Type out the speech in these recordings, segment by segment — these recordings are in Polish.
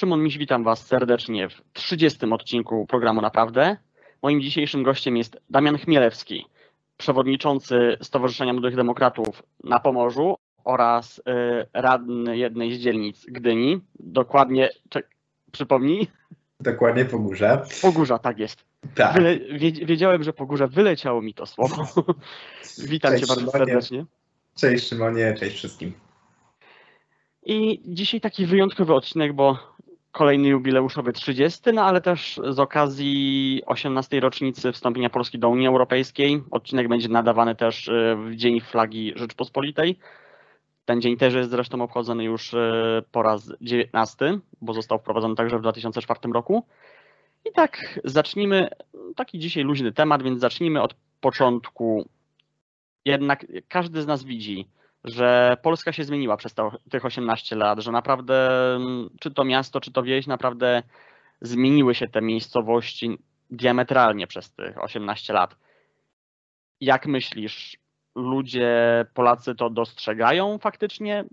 Szymon Miś, witam Was serdecznie w 30. odcinku programu Naprawdę. Moim dzisiejszym gościem jest Damian Chmielewski, przewodniczący Stowarzyszenia Młodych Demokratów na Pomorzu oraz y, radny jednej z dzielnic Gdyni. Dokładnie, czek, przypomnij? Dokładnie Pogórza. Pogórza, tak jest. Tak. Wyle, wiedziałem, że Pogórza, wyleciało mi to słowo. Witam Cześć, Cię bardzo Szymonie. serdecznie. Cześć Szymonie, cześć wszystkim. I dzisiaj taki wyjątkowy odcinek, bo kolejny jubileuszowy 30, no ale też z okazji 18. rocznicy wstąpienia Polski do Unii Europejskiej. Odcinek będzie nadawany też y, w Dzień Flagi Rzeczpospolitej. Ten dzień też jest zresztą obchodzony już y, po raz 19, bo został wprowadzony także w 2004 roku. I tak zacznijmy, taki dzisiaj luźny temat, więc zacznijmy od początku. Jednak każdy z nas widzi, że Polska się zmieniła przez to, tych 18 lat, że naprawdę, mm, czy to miasto, czy to wieś, naprawdę zmieniły się te miejscowości diametralnie przez tych 18 lat. Jak myślisz, ludzie, Polacy to dostrzegają faktycznie?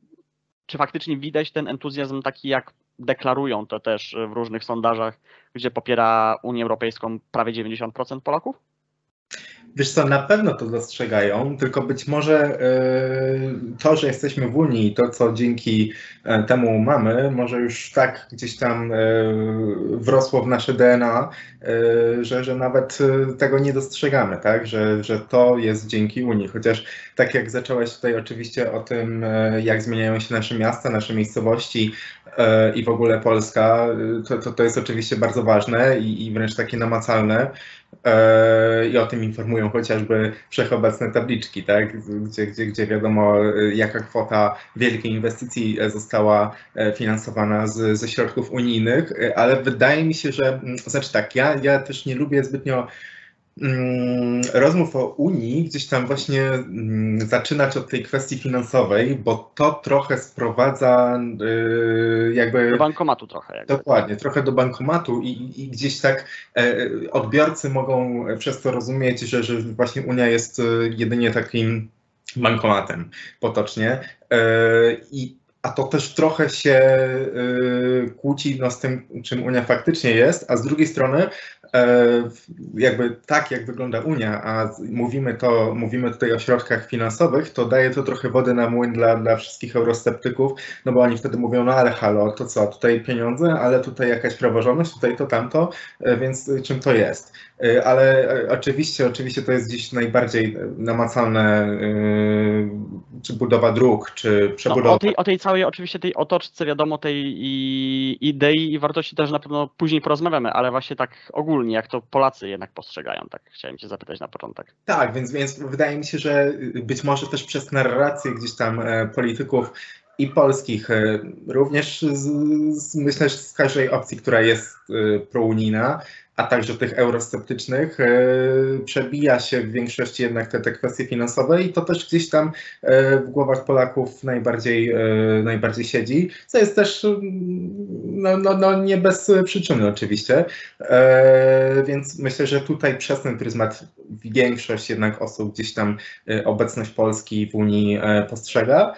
Czy faktycznie widać ten entuzjazm taki, jak deklarują to też w różnych sondażach, gdzie popiera Unię Europejską prawie 90% Polaków? Wiesz co, na pewno to dostrzegają, tylko być może y, to, że jesteśmy w Unii i to, co dzięki e, temu mamy, może już tak gdzieś tam y, wrosło w nasze DNA, że, że nawet tego nie dostrzegamy, tak? Że, że to jest dzięki Unii. Chociaż tak jak zacząłeś tutaj oczywiście o tym, jak zmieniają się nasze miasta, nasze miejscowości i w ogóle Polska, to, to, to jest oczywiście bardzo ważne i, i wręcz takie namacalne. E, I o tym informują chociażby wszechobecne tabliczki, tak? gdzie, gdzie, gdzie wiadomo, e, jaka kwota wielkiej inwestycji e, została finansowana z, ze środków unijnych, ale wydaje mi się, że, mm, znaczy tak, ja, ja też nie lubię zbytnio rozmów o Unii gdzieś tam właśnie mm, zaczynać od tej kwestii finansowej, bo to trochę sprowadza y, jakby... Do bankomatu trochę. Jakby. Dokładnie, trochę do bankomatu i, i gdzieś tak e, odbiorcy mogą przez to rozumieć, że, że właśnie Unia jest e, jedynie takim bankomatem potocznie. E, i, a to też trochę się kłóci no, z tym, czym Unia faktycznie jest, a z drugiej strony jakby tak, jak wygląda Unia, a mówimy, to, mówimy tutaj o środkach finansowych, to daje to trochę wody na młyn dla, dla wszystkich eurosceptyków, no bo oni wtedy mówią, no ale halo, to co, tutaj pieniądze, ale tutaj jakaś praworządność, tutaj to tamto, e, więc czym to jest? E, Ale e, oczywiście, oczywiście to jest dziś najbardziej namacalne, e, czy budowa dróg, czy przebudowa. No, o, tej, o tej całej, oczywiście tej otoczce, wiadomo, tej i, idei i wartości też na pewno później porozmawiamy, ale właśnie tak ogólnie, jak to Polacy jednak postrzegają, tak chciałem Cię zapytać na początek. Tak, więc, więc wydaje mi się, że być może też przez narrację gdzieś tam polityków i polskich, również z, z, myślę, że z każdej opcji, która jest prounijna, a także tych eurosceptycznych, e, przebija się w większości jednak te, te kwestie finansowe i to też gdzieś tam e, w głowach Polaków najbardziej, e, najbardziej siedzi, co jest też mm, no, no, no nie bez przyczyny oczywiście, więc myślę, że tutaj przez ten pryzmat większość jednak osób gdzieś tam obecność Polski w Unii postrzega.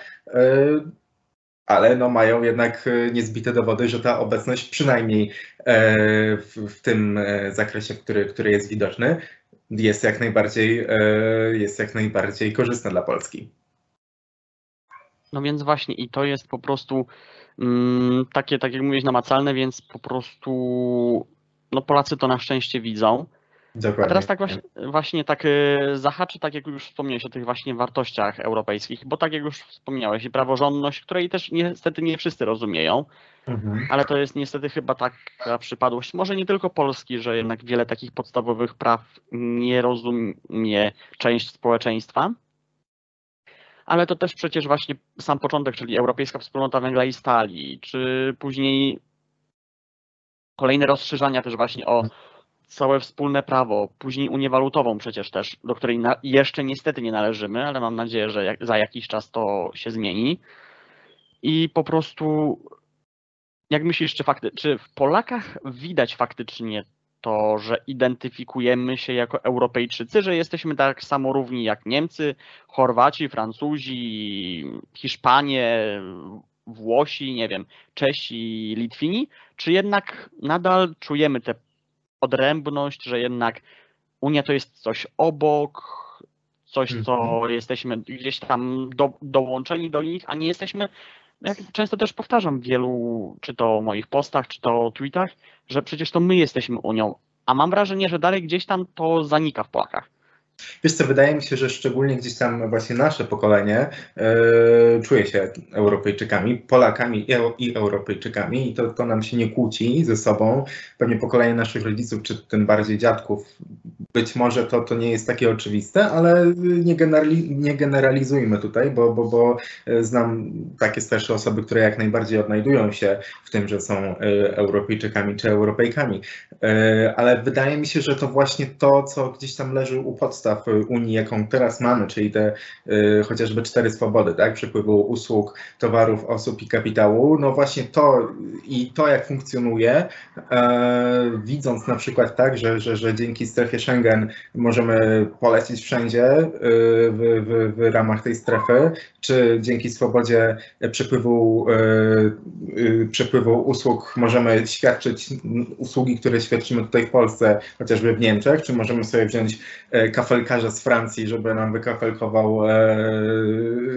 Ale no mają jednak e, niezbite dowody, że ta obecność przynajmniej e, w, w tym e, zakresie, który, który jest widoczny, jest jak najbardziej, jest jak najbardziej korzystna dla Polski. No więc właśnie i to jest po prostu mm, takie, tak jak mówisz, namacalne, więc po prostu no Polacy to na szczęście widzą. Dokładnie. A teraz tak właśnie, właśnie tak y, zahaczy, tak jak już wspomniałeś o tych właśnie wartościach europejskich, bo tak jak już wspomniałeś, i praworządność, której też niestety nie wszyscy rozumieją, Mhm. ale to jest niestety chyba taka przypadłość, może nie tylko Polski, że jednak wiele takich podstawowych praw nie rozumie część społeczeństwa. Ale to też przecież właśnie sam początek, czyli Europejska Wspólnota Węgla i Stali, czy później kolejne rozszerzania też właśnie o całe wspólne prawo, później Unię Walutową przecież też, do której na, jeszcze niestety nie należymy, ale mam nadzieję, że jak, za jakiś czas to się zmieni. I po prostu, jak myślisz, czy, fakty, czy w Polakach widać faktycznie to, że identyfikujemy się jako Europejczycy, że jesteśmy tak samo równi jak Niemcy, Chorwaci, Francuzi, Hiszpanie, Włosi, nie wiem, Czesi, Litwini, czy jednak nadal czujemy tę odrębność, że jednak Unia to jest coś obok, coś, co Mhm. jesteśmy gdzieś tam do, dołączeni do nich, a nie jesteśmy, jak często też powtarzam w wielu, czy to moich postach, czy to tweetach, że przecież to my jesteśmy Unią, a mam wrażenie, że dalej gdzieś tam to zanika w Polakach. Wiesz co, wydaje mi się, że szczególnie gdzieś tam właśnie nasze pokolenie e, czuje się Europejczykami, Polakami i, i Europejczykami i to, to nam się nie kłóci ze sobą. Pewnie pokolenie naszych rodziców, czy tym bardziej dziadków, być może to, to nie jest takie oczywiste, ale nie, generali, nie generalizujmy tutaj, bo, bo, bo e, znam takie starsze osoby, które jak najbardziej odnajdują się w tym, że są e, Europejczykami czy Europejkami. E, Ale wydaje mi się, że to właśnie to, co gdzieś tam leży u podstaw Unii, jaką teraz mamy, czyli te e, chociażby cztery swobody, tak? Przepływu usług, towarów, osób i kapitału, no właśnie to i to, jak funkcjonuje, e, widząc na przykład tak, że, że, że dzięki strefie Schengen możemy polecieć wszędzie e, w, w, w ramach tej strefy, czy dzięki swobodzie przepływu, e, e, przepływu usług możemy świadczyć usługi, które świadczymy tutaj w Polsce, chociażby w Niemczech, czy możemy sobie wziąć e, kafelkarza z Francji, żeby nam wykafelkował e,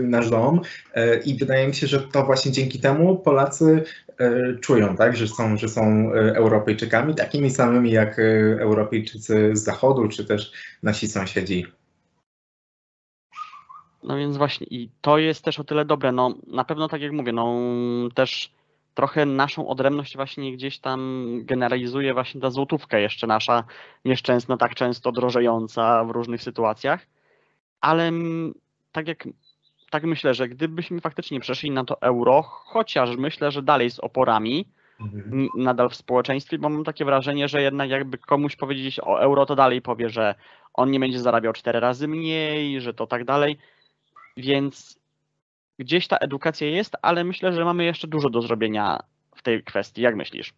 nasz dom. E, I wydaje mi się, że to właśnie dzięki temu Polacy e, czują, tak, że są, że są Europejczykami, takimi samymi jak Europejczycy z Zachodu, czy też nasi sąsiedzi. No więc właśnie i to jest też o tyle dobre, no na pewno tak jak mówię, no też trochę naszą odrębność właśnie gdzieś tam generalizuje właśnie ta złotówka jeszcze nasza nieszczęsna, tak często drożejąca w różnych sytuacjach, ale tak jak tak myślę, że gdybyśmy faktycznie przeszli na to euro, chociaż myślę, że dalej z oporami, n- nadal w społeczeństwie, bo mam takie wrażenie, że jednak jakby komuś powiedzieć o euro, to dalej powie, że on nie będzie zarabiał cztery razy mniej, że to tak dalej. Więc gdzieś ta edukacja jest, ale myślę, że mamy jeszcze dużo do zrobienia w tej kwestii. Jak myślisz?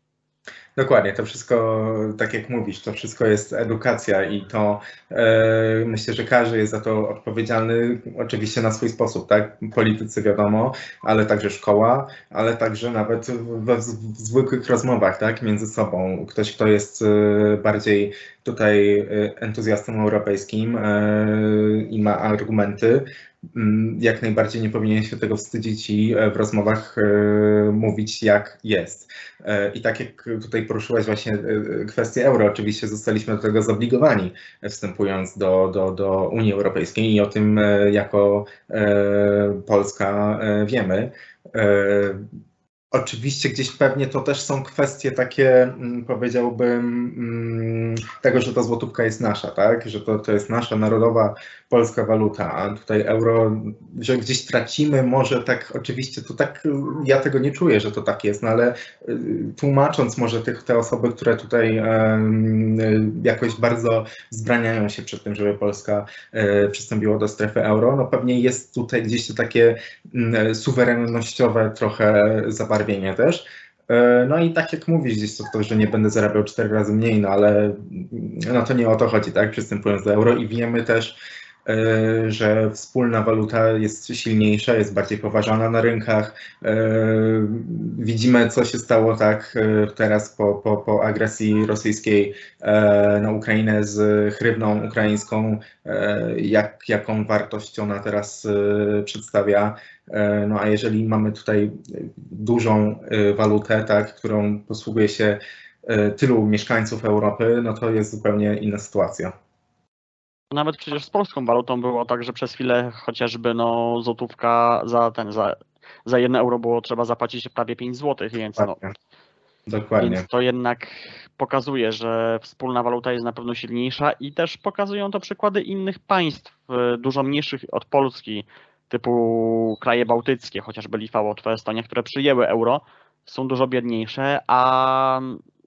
Dokładnie, to wszystko, tak jak mówisz, to wszystko jest edukacja i to e, myślę, że każdy jest za to odpowiedzialny, oczywiście na swój sposób, tak? Politycy wiadomo, ale także szkoła, ale także nawet we w, w zwykłych rozmowach, tak? Między sobą. Ktoś, kto jest e, bardziej tutaj e, entuzjastą europejskim e, i ma argumenty, mm, jak najbardziej nie powinien się tego wstydzić i e, w rozmowach mówić jak jest. I tak jak tutaj poruszyłaś właśnie kwestię euro, oczywiście zostaliśmy do tego zobligowani, wstępując do, do, do Unii Europejskiej i o tym jako Polska wiemy. Oczywiście gdzieś pewnie to też są kwestie takie, mm, powiedziałbym, mm, tego, że ta złotówka jest nasza, tak? Że to, to jest nasza narodowa polska waluta, a tutaj euro, że gdzieś tracimy, może tak, oczywiście to tak, ja tego nie czuję, że to tak jest, no ale y, tłumacząc może tych, te osoby, które tutaj jakoś bardzo zbraniają się przed tym, żeby Polska e, przystąpiła do strefy euro, no pewnie jest tutaj gdzieś to takie mm, suwerennościowe trochę zabarwienie też. E, No i tak jak mówisz gdzieś to, to, że nie będę zarabiał cztery razy mniej, no ale mm, no to nie o to chodzi, tak, przystępując do euro i wiemy też, że wspólna waluta jest silniejsza, jest bardziej poważana na rynkach. E, Widzimy, co się stało tak e, teraz po, po, po agresji rosyjskiej e, na Ukrainę z hrywną ukraińską, e, jak, jaką wartość ona teraz e, przedstawia. E, No a jeżeli mamy tutaj dużą e, walutę, tak, którą posługuje się e, tylu mieszkańców Europy, no to jest zupełnie inna sytuacja. Nawet przecież z polską walutą było tak, że przez chwilę chociażby no złotówka za ten, za, za jedno euro było trzeba zapłacić prawie 5 zł, więc no, Dokładnie. Więc to jednak pokazuje, że wspólna waluta jest na pewno silniejsza i też pokazują to przykłady innych państw, e, dużo mniejszych od Polski, typu kraje bałtyckie, chociażby Litwa, Łotwa, Estonia, które przyjęły euro, są dużo biedniejsze, a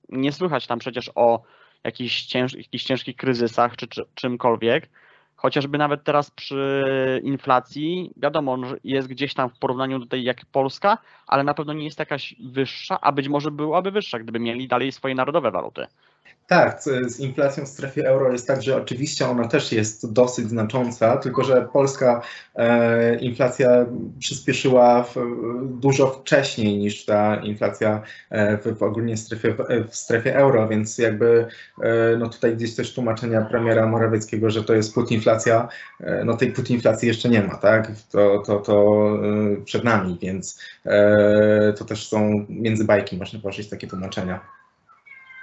nie słychać tam przecież o jakichś, cięż, jakichś ciężkich kryzysach czy, czy czymkolwiek. Chociażby nawet teraz przy inflacji, wiadomo, że jest gdzieś tam w porównaniu do tej jak Polska, ale na pewno nie jest jakaś wyższa, a być może byłaby wyższa, gdyby mieli dalej swoje narodowe waluty. Tak, z inflacją w strefie euro jest tak, że oczywiście ona też jest dosyć znacząca, tylko że polska e, inflacja przyspieszyła dużo wcześniej niż ta inflacja e, w, w ogólnie strefie, w strefie euro, więc jakby e, no tutaj gdzieś też tłumaczenia premiera Morawieckiego, że to jest putinflacja, no tej putinflacji jeszcze nie ma, tak? To, to, to przed nami, więc to też są międzybajki, można powiedzieć, takie tłumaczenia.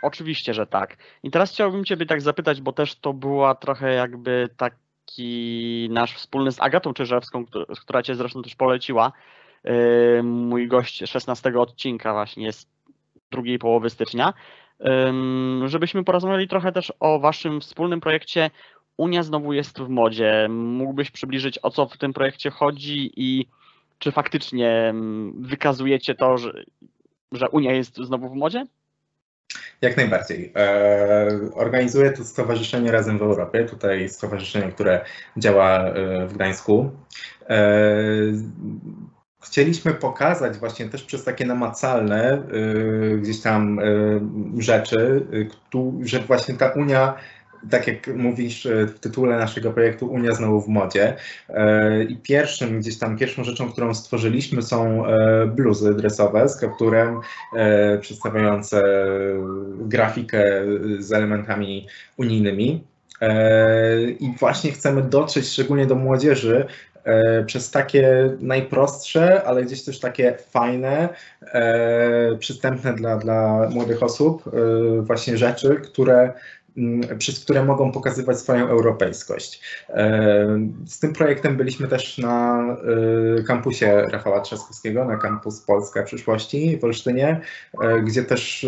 Oczywiście, że tak. I teraz chciałbym Ciebie tak zapytać, bo też to była trochę jakby taki nasz wspólny z Agatą Czyżewską, która Cię zresztą też poleciła. Mój gość 16 odcinka właśnie jest drugiej połowy stycznia. Żebyśmy porozmawiali trochę też o Waszym wspólnym projekcie Unia znowu jest w modzie. Mógłbyś przybliżyć, o co w tym projekcie chodzi i czy faktycznie wykazujecie to, że, że Unia jest znowu w modzie? Jak najbardziej. E, organizuję to Stowarzyszenie Razem w Europie, tutaj stowarzyszenie, które działa e, w Gdańsku. E, chcieliśmy pokazać właśnie też przez takie namacalne gdzieś tam rzeczy, że właśnie ta Unia tak jak mówisz e, w tytule naszego projektu Unia znowu w modzie. E, I pierwszym gdzieś tam, pierwszą rzeczą, którą stworzyliśmy są e, bluzy dresowe z kapturem, przedstawiające grafikę z elementami unijnymi. I właśnie chcemy dotrzeć szczególnie do młodzieży, przez takie najprostsze, ale gdzieś też takie fajne, przystępne dla, dla młodych osób, właśnie rzeczy, które przez które mogą pokazywać swoją europejskość. E, z tym projektem byliśmy też na e, kampusie Rafała Trzaskowskiego, na kampus Polska Przyszłości w Olsztynie, e, gdzie też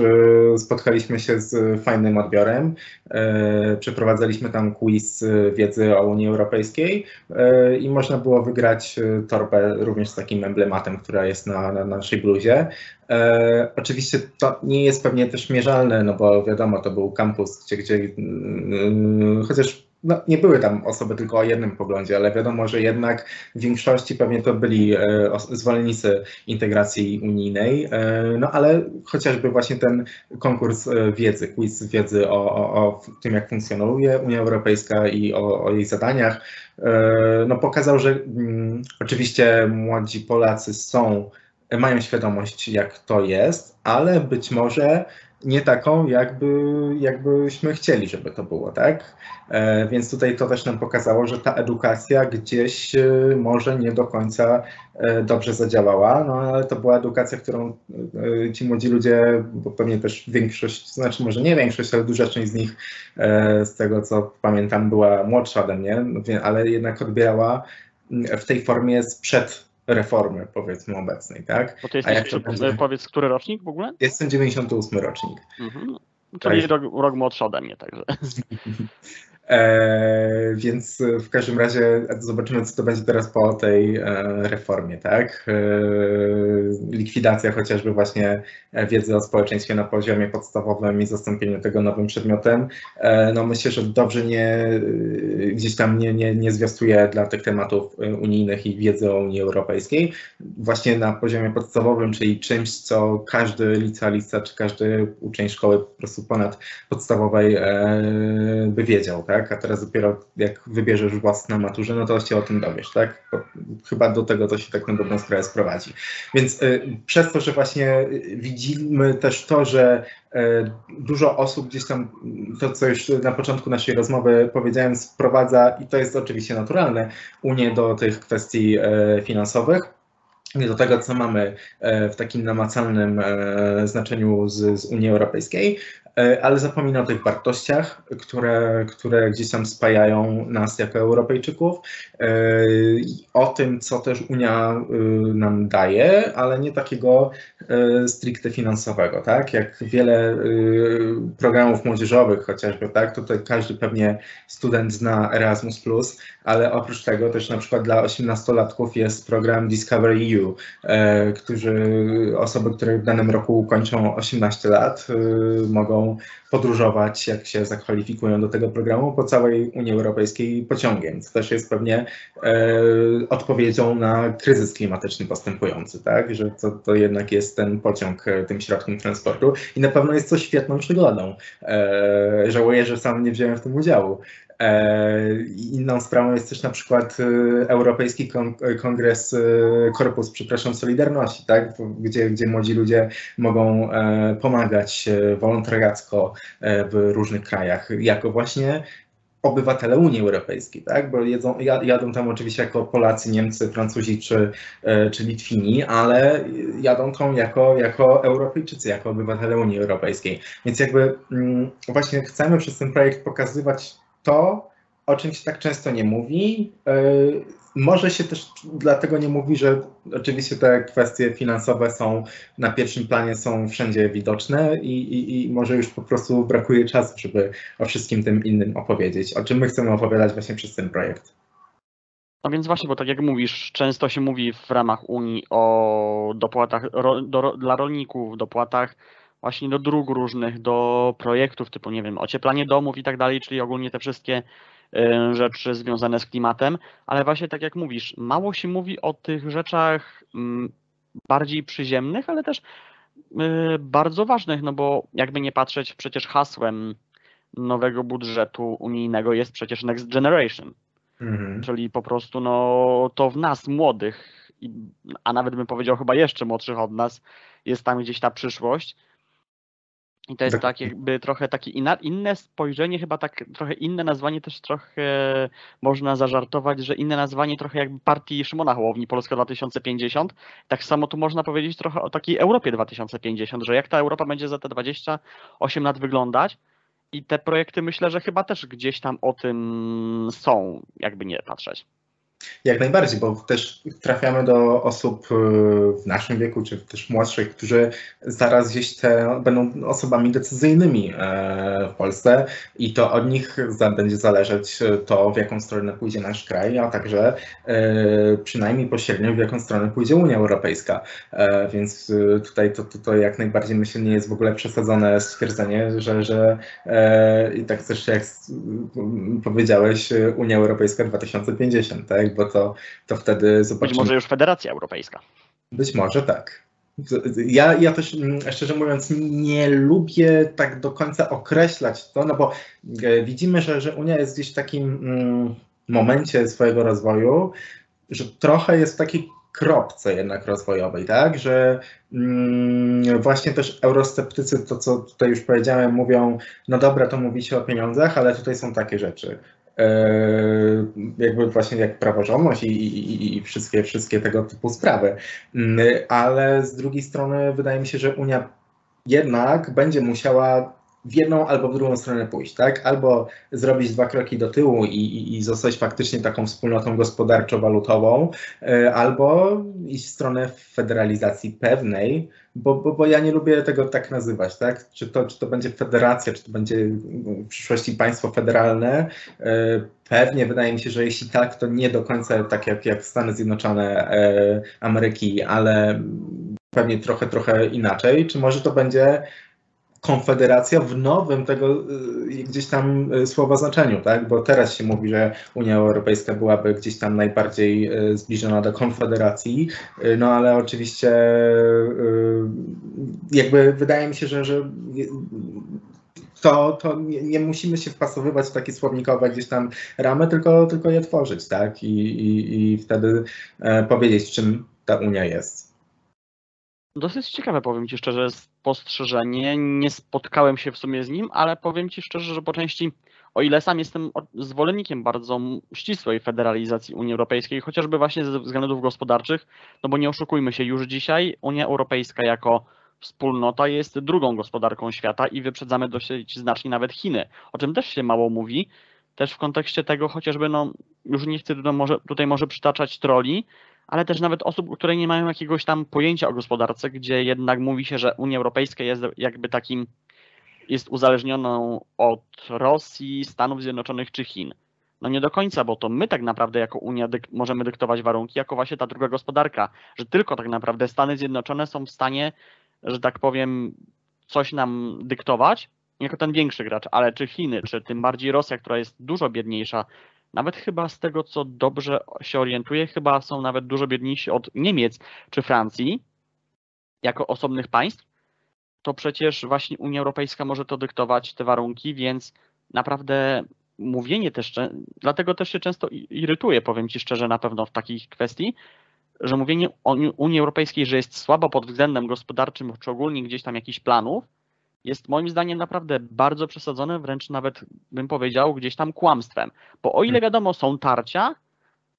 spotkaliśmy się z fajnym odbiorem. Przeprowadzaliśmy tam quiz wiedzy o Unii Europejskiej i można było wygrać torbę również z takim emblematem, która jest na, na naszej bluzie. E, oczywiście to nie jest pewnie też mierzalne, no bo wiadomo, to był kampus, gdzie, gdzie yy, chociaż no, nie były tam osoby tylko o jednym poglądzie, ale wiadomo, że jednak w większości pewnie to byli e, zwolennicy integracji unijnej, e, no ale chociażby właśnie ten konkurs e, wiedzy, quiz wiedzy o, o, o tym, jak funkcjonuje Unia Europejska i o, o jej zadaniach, e, no pokazał, że mm, oczywiście młodzi Polacy są mają świadomość, jak to jest, ale być może nie taką, jakby, jakbyśmy chcieli, żeby to było, tak? E, więc tutaj to też nam pokazało, że ta edukacja gdzieś e, może nie do końca e, dobrze zadziałała, no ale to była edukacja, którą ci młodzi ludzie, bo pewnie też większość, znaczy może nie większość, ale duża część z nich, z tego co pamiętam, była młodsza ode mnie, no ale jednak odbierała w tej formie sprzed reformy, powiedzmy, obecnej, tak? Bo ty jesteś, będzie... powiedz, który rocznik w ogóle? Jestem 98 rocznik. Mhm. Czyli tak. rok, rok młodszy ode mnie, także. E, więc w każdym razie zobaczymy, co to będzie teraz po tej e, reformie, tak? E, likwidacja chociażby właśnie wiedzy o społeczeństwie na poziomie podstawowym i zastąpieniu tego nowym przedmiotem. No myślę, że dobrze nie, gdzieś tam nie, nie, nie zwiastuje dla tych tematów unijnych i wiedzy o Unii Europejskiej. Właśnie na poziomie podstawowym, czyli czymś, co każdy licealista czy każdy uczeń szkoły po prostu ponad podstawowej by wiedział, tak? Tak? A teraz dopiero jak wybierzesz własne maturze, no to się o tym dowiesz, tak? Bo chyba do tego to się tak na dobrą sprawę sprowadzi. Więc y, przez to, że właśnie widzimy też to, że y, dużo osób gdzieś tam, to co już na początku naszej rozmowy powiedziałem, sprowadza, i to jest oczywiście naturalne, Unię do tych kwestii y, finansowych, do tego, co mamy w takim namacalnym znaczeniu z, z Unii Europejskiej, ale zapomina o tych wartościach, które, które gdzieś tam spajają nas jako Europejczyków, e, o tym, co też Unia e, nam daje, ale nie takiego stricte finansowego, tak? Jak wiele programów młodzieżowych chociażby, tak? Tutaj każdy pewnie student zna Erasmus+, ale oprócz tego też na przykład dla 18-latków jest program Discover EU, którzy osoby, które w danym roku kończą 18 lat, mogą podróżować, jak się zakwalifikują do tego programu po całej Unii Europejskiej pociągiem, co też jest pewnie e, odpowiedzią na kryzys klimatyczny postępujący, tak? Że to, to jednak jest ten pociąg e, tym środkiem transportu i na pewno jest to świetną przygodą. E, żałuję, że sam nie wziąłem w tym udziału. E, inną sprawą jest też na przykład e, Europejski Kongres, Korpus, przepraszam, Solidarności, tak? gdzie, gdzie młodzi ludzie mogą pomagać wolontariacko w różnych krajach, jako właśnie obywatele Unii Europejskiej, tak? bo jedzą, jadą tam oczywiście jako Polacy, Niemcy, Francuzi czy, czy Litwini, ale jadą tam jako, jako Europejczycy, jako obywatele Unii Europejskiej. Więc jakby mm, właśnie chcemy przez ten projekt pokazywać to, o czym się tak często nie mówi. E, może się też dlatego nie mówi, że oczywiście te kwestie finansowe są na pierwszym planie, są wszędzie widoczne i, i, i, może już po prostu brakuje czasu, żeby o wszystkim tym innym opowiedzieć. O czym my chcemy opowiadać właśnie przez ten projekt. No więc właśnie, bo tak jak mówisz, często się mówi w ramach Unii o dopłatach ro, do, dla rolników, dopłatach właśnie do dróg różnych, do projektów typu, nie wiem, ocieplanie domów i tak dalej, czyli ogólnie te wszystkie rzeczy związane z klimatem, ale właśnie tak jak mówisz, mało się mówi o tych rzeczach mm, bardziej przyziemnych, ale też e, bardzo ważnych, no bo jakby nie patrzeć, przecież hasłem nowego budżetu unijnego jest przecież Next Generation, mhm. czyli po prostu no, to w nas, młodych, a nawet bym powiedział chyba jeszcze młodszych od nas, jest tam gdzieś ta przyszłość i to jest tak jakby trochę takie inne spojrzenie, chyba tak trochę inne nazwanie też trochę można zażartować, że inne nazwanie trochę jakby partii Szymona Hołowni Polska 2050. Tak samo tu można powiedzieć trochę o takiej Europie 2050, że jak ta Europa będzie za te 28 lat wyglądać i te projekty myślę, że chyba też gdzieś tam o tym są, jakby nie patrzeć. Jak najbardziej, bo też trafiamy do osób y, w naszym wieku, czy też młodszych, którzy zaraz gdzieś te, będą osobami decyzyjnymi e, w Polsce i to od nich będzie zależeć to, w jaką stronę pójdzie nasz kraj, a także e, przynajmniej pośrednio w jaką stronę pójdzie Unia Europejska. E, więc tutaj to, to, to jak najbardziej myślę nie jest w ogóle przesadzone stwierdzenie, że, że i tak też jak powiedziałeś, Unia Europejska 2050, tak? Bo to, to wtedy zobaczymy. Być może już Federacja Europejska. Być może tak. Ja, ja też szczerze mówiąc nie lubię tak do końca określać to, no bo e, widzimy, że, że Unia jest gdzieś w takim mm, momencie swojego rozwoju, że trochę jest w takiej kropce jednak rozwojowej, tak, że mm, właśnie też eurosceptycy, to co tutaj już powiedziałem, mówią, no dobra, to mówicie o pieniądzach, ale tutaj są takie rzeczy. E, jakby właśnie jak praworządność i, i, i, wszystkie, wszystkie tego typu sprawy. Mm, ale z drugiej strony wydaje mi się, że Unia jednak będzie musiała w jedną albo w drugą stronę pójść, tak? Albo zrobić dwa kroki do tyłu i, i, i zostać faktycznie taką wspólnotą gospodarczo-walutową, e, albo iść w stronę federalizacji pewnej, bo, bo, bo ja nie lubię tego tak nazywać, tak? Czy to, czy to będzie federacja, czy to będzie w przyszłości państwo federalne, e, Pewnie wydaje mi się, że jeśli tak, to nie do końca tak jak, jak Stany Zjednoczone e, Ameryki, ale pewnie trochę, trochę inaczej. Czy może to będzie konfederacja w nowym tego y, gdzieś tam y, słowa znaczeniu, tak? Bo teraz się mówi, że Unia Europejska byłaby gdzieś tam najbardziej y, zbliżona do konfederacji, no ale oczywiście jakby wydaje mi się, że, że to, to nie, nie, musimy się wpasowywać w takie słownikowe gdzieś tam ramy, tylko, tylko je tworzyć, tak? I, i, i wtedy e, powiedzieć, czym ta Unia jest. Dosyć ciekawe, powiem Ci szczerze, spostrzeżenie. Nie spotkałem się w sumie z nim, ale powiem Ci szczerze, że po części, o ile sam jestem zwolennikiem bardzo ścisłej federalizacji Unii Europejskiej, chociażby właśnie ze względów gospodarczych, no bo nie oszukujmy się, już dzisiaj Unia Europejska jako wspólnota jest drugą gospodarką świata i wyprzedzamy dosyć znacznie nawet Chiny, o czym też się mało mówi. Też w kontekście tego chociażby, no już nie chcę może, tutaj może przytaczać troli, ale też nawet osób, które nie mają jakiegoś tam pojęcia o gospodarce, gdzie jednak mówi się, że Unia Europejska jest jakby takim, jest uzależnioną od Rosji, Stanów Zjednoczonych czy Chin. No nie do końca, bo to my tak naprawdę jako Unia dyk możemy dyktować warunki, jako właśnie ta druga gospodarka, że tylko tak naprawdę Stany Zjednoczone są w stanie, że tak powiem, coś nam dyktować, jako ten większy gracz, ale czy Chiny, czy tym bardziej Rosja, która jest dużo biedniejsza, nawet chyba z tego, co dobrze się orientuję, chyba są nawet dużo biedniejsi od Niemiec czy Francji, jako osobnych państw, to przecież właśnie Unia Europejska może to dyktować, te warunki, więc naprawdę mówienie też, dlatego też się często irytuje, powiem Ci szczerze, na pewno w takich kwestii, że mówienie o Unii Europejskiej, że jest słaba pod względem gospodarczym, czy ogólnie gdzieś tam jakichś planów, jest moim zdaniem naprawdę bardzo przesadzone, wręcz nawet bym powiedział gdzieś tam kłamstwem. Bo o ile hmm. wiadomo są tarcia,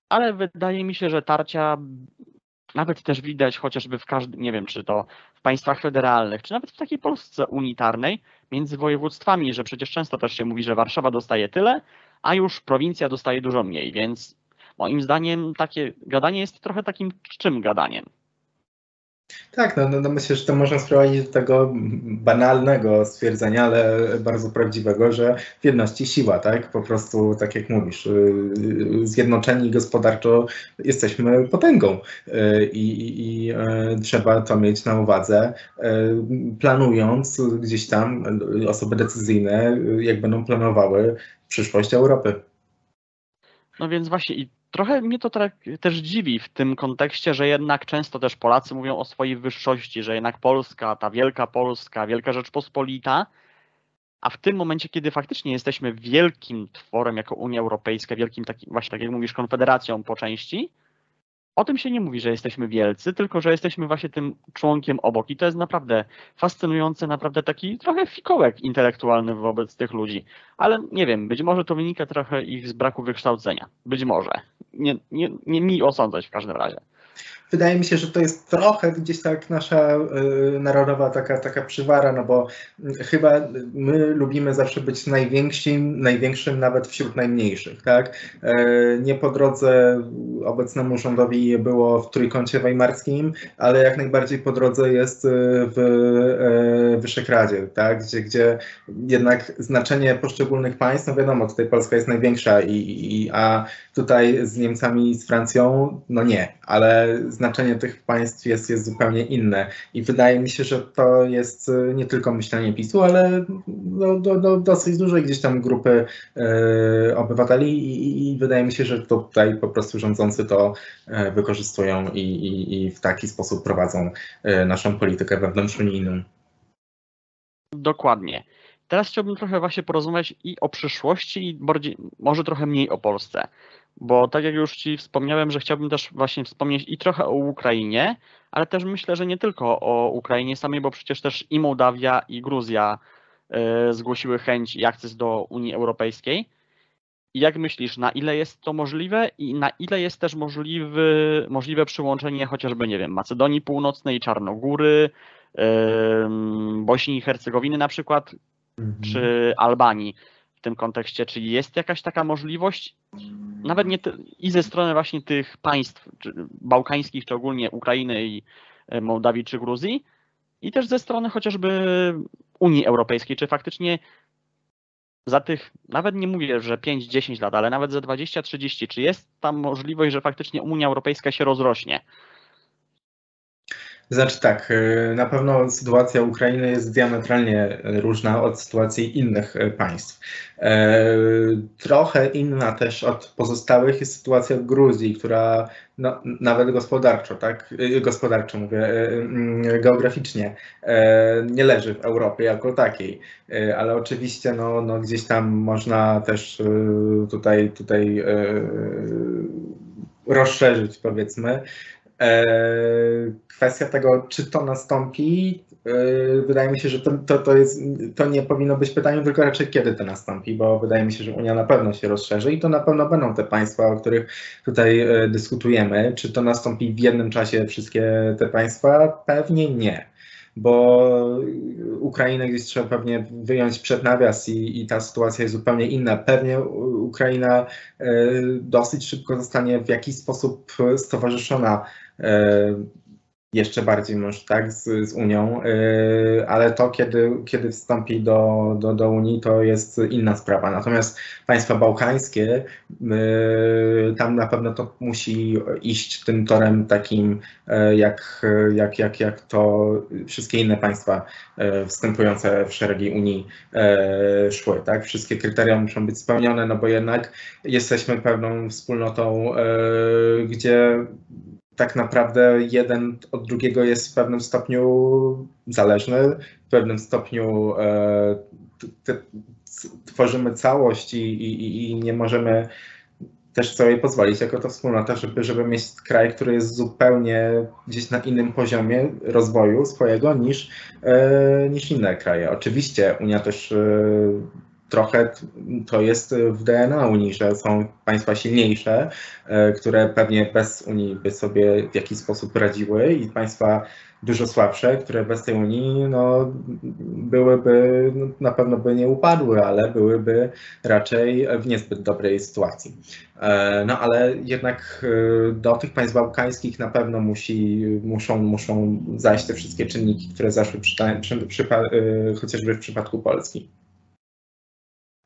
ale wydaje mi się, że tarcia nawet też widać chociażby w każdym, nie wiem, czy to w państwach federalnych, czy nawet w takiej Polsce unitarnej, między województwami, że przecież często też się mówi, że Warszawa dostaje tyle, a już prowincja dostaje dużo mniej, więc moim zdaniem takie gadanie jest trochę takim czym gadaniem. Tak, no, no, no, myślę, że to można sprowadzić do tego banalnego stwierdzenia, ale bardzo prawdziwego, że w jedności siła, tak? Po prostu, tak jak mówisz, y, zjednoczeni gospodarczo jesteśmy potęgą y, i, i y, trzeba to mieć na uwadze, planując gdzieś tam osoby decyzyjne, jak będą planowały przyszłość Europy. No więc właśnie i trochę mnie to tak też dziwi w tym kontekście, że jednak często też Polacy mówią o swojej wyższości, że jednak Polska, ta wielka Polska, wielka Rzeczpospolita, a w tym momencie, kiedy faktycznie jesteśmy wielkim tworem jako Unia Europejska, wielkim takim, właśnie tak jak mówisz, konfederacją po części, o tym się nie mówi, że jesteśmy wielcy, tylko że jesteśmy właśnie tym członkiem obok. I to jest naprawdę fascynujące, naprawdę taki trochę fikołek intelektualny wobec tych ludzi. Ale nie wiem, być może to wynika trochę ich z braku wykształcenia. Być może. Nie, nie, nie mi osądzać w każdym razie wydaje mi się, że to jest trochę gdzieś tak nasza y, narodowa taka, taka przywara, no bo chyba my lubimy zawsze być największym, największym nawet wśród najmniejszych, tak? E, nie po drodze obecnemu rządowi było w Trójkącie Weimarskim, ale jak najbardziej po drodze jest y, w e, Wyszehradziewie, tak? Gdzie, gdzie jednak znaczenie poszczególnych państw, no wiadomo, tutaj Polska jest największa, i, i, a tutaj z Niemcami i z Francją, no nie, ale znaczenie tych państw jest, jest zupełnie inne. I wydaje mi się, że to jest e, nie tylko myślenie PiSu, ale do, do, do dosyć dużej gdzieś tam grupy e, obywateli i, i, wydaje mi się, że tutaj po prostu rządzący to e, wykorzystują i, i, i w taki sposób prowadzą naszą politykę wewnątrzunijną. Dokładnie. Teraz chciałbym trochę właśnie porozmawiać i o przyszłości, i bardziej, może trochę mniej o Polsce. Bo tak jak już Ci wspomniałem, że chciałbym też właśnie wspomnieć i trochę o Ukrainie, ale też myślę, że nie tylko o Ukrainie samej, bo przecież też i Mołdawia, i Gruzja y, zgłosiły chęć i akces do Unii Europejskiej. I jak myślisz, na ile jest to możliwe i na ile jest też możliwy, możliwe przyłączenie chociażby, nie wiem, Macedonii Północnej, Czarnogóry, Bośni i Hercegowiny na przykład, mhm. czy Albanii tym kontekście? Czy jest jakaś taka możliwość nawet nie i ze strony właśnie tych państw czy bałkańskich, czy ogólnie Ukrainy i e, Mołdawii czy Gruzji, i też ze strony chociażby Unii Europejskiej, czy faktycznie za tych, nawet nie mówię, że 5-10 lat, ale nawet za 20-30, czy jest tam możliwość, że faktycznie Unia Europejska się rozrośnie? Znaczy tak, y, na pewno sytuacja Ukrainy jest diametralnie różna od sytuacji innych y, państw. E, trochę inna też od pozostałych jest sytuacja w Gruzji, która no, nawet gospodarczo, tak, y, gospodarczo mówię, geograficznie e, nie leży w Europie jako takiej, e, ale oczywiście no, no gdzieś tam można też tutaj, tutaj rozszerzyć powiedzmy kwestia tego, czy to nastąpi, e, wydaje mi się, że to, to, to, jest, to nie powinno być pytaniem, tylko raczej kiedy to nastąpi, bo wydaje mi się, że Unia na pewno się rozszerzy i to na pewno będą te państwa, o których tutaj e, dyskutujemy. Czy to nastąpi w jednym czasie wszystkie te państwa? Pewnie nie bo Ukrainę gdzieś trzeba pewnie wyjąć przed nawias i, i ta sytuacja jest zupełnie inna. Pewnie Ukraina dosyć szybko zostanie w jakiś sposób stowarzyszona E, jeszcze bardziej może tak z, z Unią, yy, ale to kiedy, kiedy wstąpi do, do, do Unii to jest inna sprawa. Natomiast państwa bałkańskie, yy, tam na pewno to musi iść tym torem takim jak, jak, jak, jak to wszystkie inne państwa wstępujące w szeregi Unii szły. Tak? Wszystkie kryteria muszą być spełnione, no bo jednak jesteśmy pewną wspólnotą, gdzie tak naprawdę jeden od drugiego jest w pewnym stopniu zależny, w pewnym stopniu e, tworzymy całość i, i, i, nie możemy też sobie pozwolić jako to wspólnota, żeby, żeby mieć kraj, który jest zupełnie gdzieś na innym poziomie rozwoju swojego niż, e, niż inne kraje. Oczywiście Unia też e, trochę to jest w DNA Unii, że są państwa silniejsze, e, które pewnie bez Unii by sobie w jakiś sposób radziły i państwa dużo słabsze, które bez tej Unii no, byłyby, no, na pewno by nie upadły, ale byłyby raczej w niezbyt dobrej sytuacji. E, no ale jednak e, do tych państw bałkańskich na pewno musi, muszą, muszą zajść te wszystkie czynniki, które zaszły przy, przy, przy, chociażby w przypadku Polski.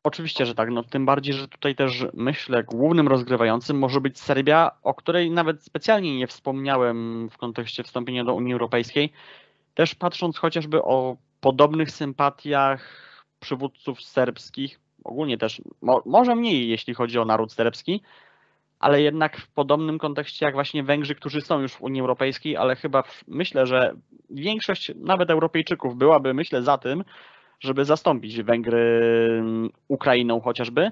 Oczywiście, że tak. No, tym bardziej, że tutaj też myślę, głównym rozgrywającym może być Serbia, o której nawet specjalnie nie wspomniałem w kontekście wstąpienia do Unii Europejskiej. Też patrząc chociażby o podobnych sympatiach przywódców serbskich, ogólnie też, mo, może mniej jeśli chodzi o naród serbski, ale jednak w podobnym kontekście jak właśnie Węgrzy, którzy są już w Unii Europejskiej, ale chyba w, myślę, że większość nawet Europejczyków byłaby, myślę, za tym, żeby zastąpić Węgry mm, Ukrainą chociażby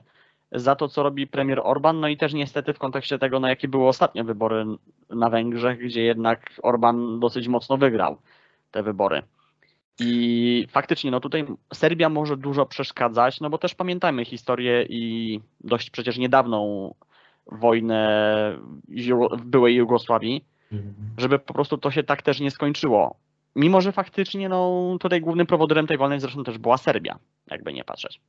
za to, co robi premier Orban. No i też niestety w kontekście tego, na jakie były ostatnie wybory na Węgrzech, gdzie jednak Orban dosyć mocno wygrał te wybory. I faktycznie, no tutaj Serbia może dużo przeszkadzać, no bo też pamiętajmy historię i dość przecież niedawną wojnę w byłej Jugosławii, mhm. żeby po prostu to się tak też nie skończyło. Mimo, że faktycznie no, tutaj głównym prowodyrem tej wojny zresztą też była Serbia, jakby nie patrzeć.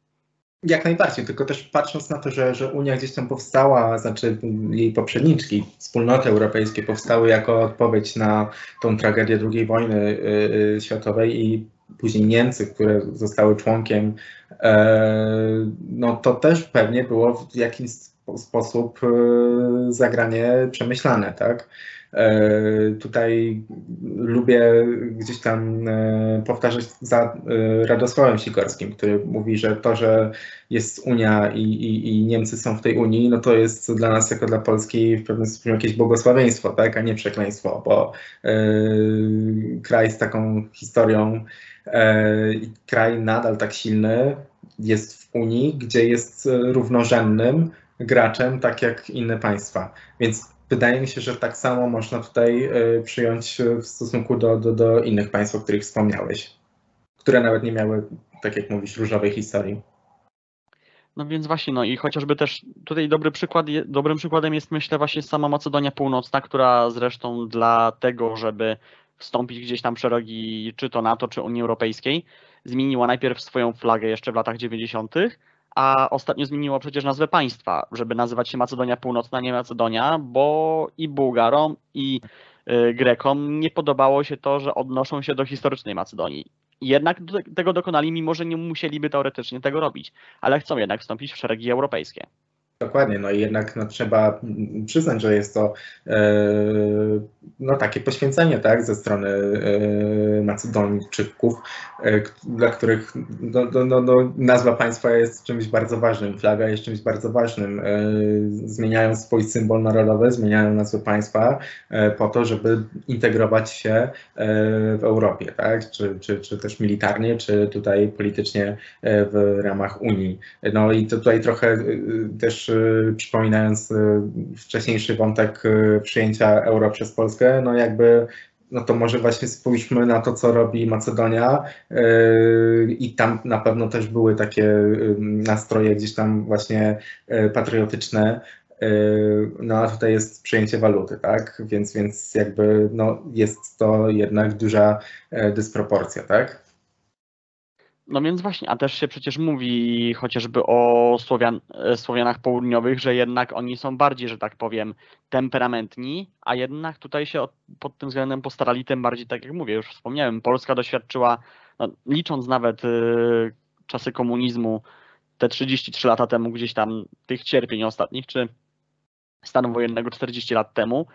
Jak najbardziej, tylko też patrząc na to, że, że Unia gdzieś tam powstała, znaczy jej poprzedniczki, wspólnoty europejskie powstały jako odpowiedź na tą tragedię II wojny y, światowej i później Niemcy, które zostały członkiem, e, no to też pewnie było w jakiś sposób e, zagranie przemyślane, tak? E, tutaj lubię gdzieś tam e, powtarzać za e, Radosławem Sikorskim, który mówi, że to, że jest Unia i, i, i, Niemcy są w tej Unii, no to jest dla nas jako dla Polski w pewnym stopniu jakieś błogosławieństwo, tak, a nie przekleństwo, bo kraj z taką historią kraj nadal tak silny jest w Unii, gdzie jest równorzędnym graczem, tak jak inne państwa. Więc wydaje mi się, że tak samo można tutaj e, przyjąć w stosunku do, do, do innych państw, o których wspomniałeś, które nawet nie miały, tak jak mówisz, różowej historii. No więc właśnie, no i chociażby też tutaj dobry przykład, dobrym przykładem jest myślę właśnie sama Macedonia Północna, która zresztą dla tego, żeby wstąpić gdzieś tam w szerogi czy to NATO, czy Unii Europejskiej, zmieniła najpierw swoją flagę jeszcze w latach 90., a ostatnio zmieniło przecież nazwę państwa, żeby nazywać się Macedonia Północna, nie Macedonia, bo i Bułgarom, i y, Grekom nie podobało się to, że odnoszą się do historycznej Macedonii. Jednak tego dokonali, mimo że nie musieliby teoretycznie tego robić, ale chcą jednak wstąpić w szeregi europejskie. Dokładnie, no i jednak no, trzeba przyznać, że jest to e, no, takie poświęcenie tak, ze strony e, Macedonijczyków, e, dla których no, no, no, no, nazwa państwa jest czymś bardzo ważnym, flaga jest czymś bardzo ważnym. E, zmieniają swój symbol narodowy, zmieniają nazwę państwa e, po to, żeby integrować się e, w Europie, tak? czy, czy, czy też militarnie, czy tutaj politycznie w ramach Unii. No i tutaj trochę też przypominając y, wcześniejszy wątek y, przyjęcia euro przez Polskę, no jakby no to może właśnie spójrzmy na to, co robi Macedonia y, i tam na pewno też były takie nastroje gdzieś tam właśnie patriotyczne, no a tutaj jest przyjęcie waluty, tak? Więc, więc jakby no, jest to jednak duża dysproporcja, tak? No więc właśnie, a też się przecież mówi chociażby o Słowian, e, Słowianach południowych, że jednak oni są bardziej, że tak powiem, temperamentni, a jednak tutaj się od, pod tym względem postarali tym bardziej, tak jak mówię, już wspomniałem, Polska doświadczyła, no, licząc nawet y, czasy komunizmu, te 33 lata temu gdzieś tam tych cierpień ostatnich, czy stanu wojennego 40 lat temu,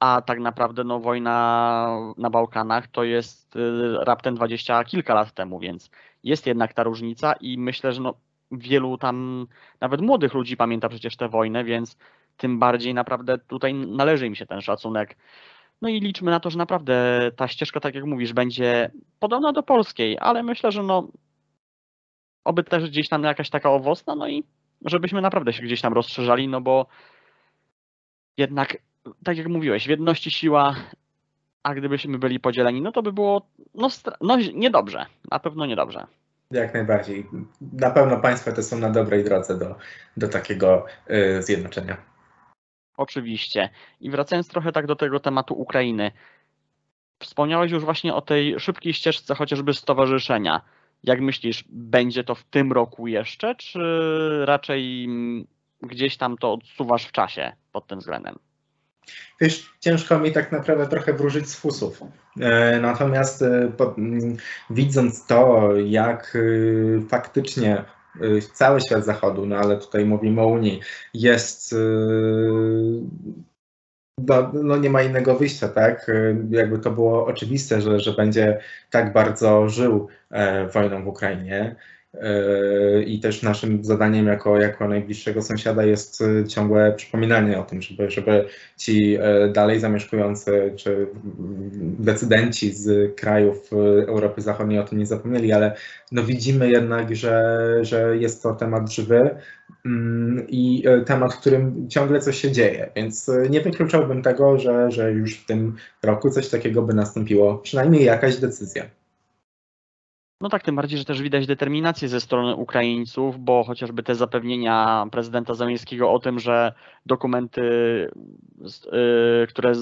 a tak naprawdę no, wojna na Bałkanach to jest y, raptem dwadzieścia kilka lat temu, więc jest jednak ta różnica i myślę, że no, wielu tam, nawet młodych ludzi pamięta przecież tę wojnę, więc tym bardziej naprawdę tutaj należy im się ten szacunek. No i liczmy na to, że naprawdę ta ścieżka, tak jak mówisz, będzie podobna do polskiej, ale myślę, że no oby też gdzieś tam jakaś taka owocna, no i żebyśmy naprawdę się gdzieś tam rozszerzali, no bo jednak tak jak mówiłeś, w jedności siła, a gdybyśmy byli podzieleni, no to by było no, no niedobrze, na pewno niedobrze. Jak najbardziej. Na pewno państwa te są na dobrej drodze do, do takiego y, zjednoczenia. Oczywiście. I wracając trochę tak do tego tematu Ukrainy. Wspomniałeś już właśnie o tej szybkiej ścieżce chociażby stowarzyszenia. Jak myślisz, będzie to w tym roku jeszcze, czy raczej gdzieś tam to odsuwasz w czasie pod tym względem? Wiesz, ciężko mi tak naprawdę trochę wróżyć z fusów. E, natomiast e, widząc to, jak e, faktycznie cały świat zachodu, no ale tutaj mówimy o Unii, jest no, no, nie ma innego wyjścia, tak? Jakby to było oczywiste, że, że będzie tak bardzo żył wojną w Ukrainie. I też naszym zadaniem jako, jako najbliższego sąsiada jest e, ciągłe przypominanie o tym, żeby, żeby ci e, dalej zamieszkujący czy decydenci z krajów e, Europy Zachodniej o tym nie zapomnieli, ale no widzimy jednak, że, że jest to temat żywy mm, i temat, w którym ciągle coś się dzieje, więc nie wykluczałbym tego, że, że już w tym roku coś takiego by nastąpiło, przynajmniej jakaś decyzja. No tak, tym bardziej, że też widać determinację ze strony Ukraińców, bo chociażby te zapewnienia prezydenta Zamińskiego o tym, że dokumenty, y, które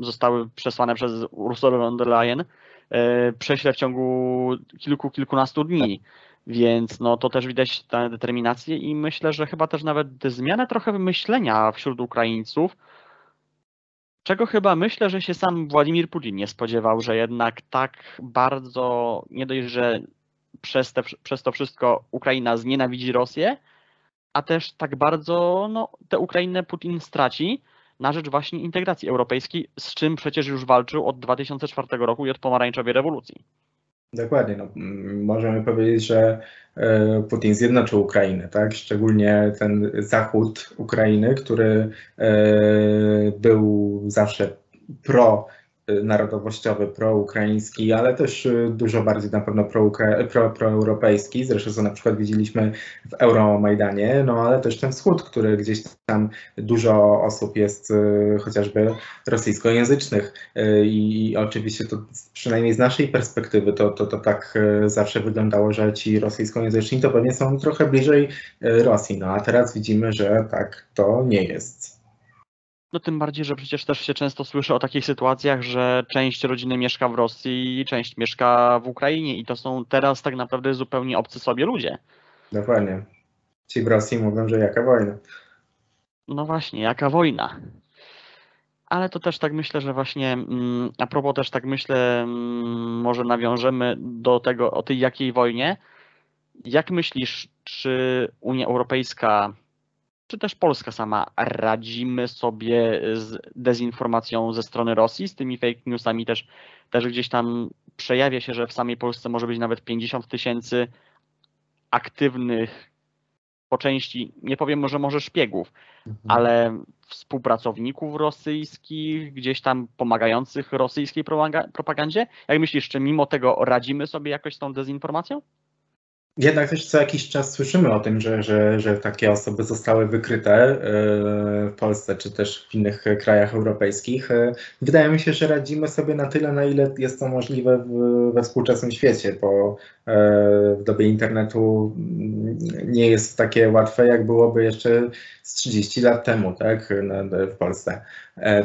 zostały przesłane przez Ursulę von der Leyen, y, prześle w ciągu kilku, kilkunastu dni. Więc no, to też widać tę determinację i myślę, że chyba też nawet zmianę trochę myślenia wśród Ukraińców, Czego chyba myślę, że się sam Władimir Putin nie spodziewał, że jednak tak bardzo, nie dość, że przez, te, przez to wszystko Ukraina znienawidzi Rosję, a też tak bardzo no, tę Ukrainę Putin straci na rzecz właśnie integracji europejskiej, z czym przecież już walczył od 2004 roku i od pomarańczowej rewolucji. Dokładnie. No, możemy powiedzieć, że e, Putin zjednoczył Ukrainę, tak? Szczególnie ten zachód Ukrainy, który e, był zawsze pro narodowościowy, proukraiński, ale też y, dużo bardziej na pewno pro, proeuropejski. Zresztą co na przykład widzieliśmy w Euromajdanie, no ale też ten wschód, który gdzieś tam dużo osób jest y, chociażby rosyjskojęzycznych y, i oczywiście to przynajmniej z naszej perspektywy to, to, to tak zawsze wyglądało, że ci rosyjskojęzyczni to pewnie są trochę bliżej Rosji, no a teraz widzimy, że tak to nie jest. No tym bardziej, że przecież też się często słyszy o takich sytuacjach, że część rodziny mieszka w Rosji, część mieszka w Ukrainie i to są teraz tak naprawdę zupełnie obcy sobie ludzie. Dokładnie. Ci w Rosji mówią, że jaka wojna. No właśnie, jaka wojna. Ale to też tak myślę, że właśnie mm, a propos też tak myślę, mm, może nawiążemy do tego, o tej jakiej wojnie. Jak myślisz, czy Unia Europejska czy też Polska sama radzimy sobie z dezinformacją ze strony Rosji, z tymi fake newsami też, też gdzieś tam przejawia się, że w samej Polsce może być nawet 50 tysięcy aktywnych po części, nie powiem może może szpiegów, mhm. ale współpracowników rosyjskich, gdzieś tam pomagających rosyjskiej propagandzie. Jak myślisz, czy mimo tego radzimy sobie jakoś z tą dezinformacją? Jednak też co jakiś czas słyszymy o tym, że, że, że takie osoby zostały wykryte e, w Polsce czy też w innych krajach europejskich. E, wydaje mi się, że radzimy sobie na tyle, na ile jest to możliwe we współczesnym świecie, bo e, w dobie internetu nie jest takie łatwe, jak byłoby jeszcze z 30 lat temu tak, w Polsce.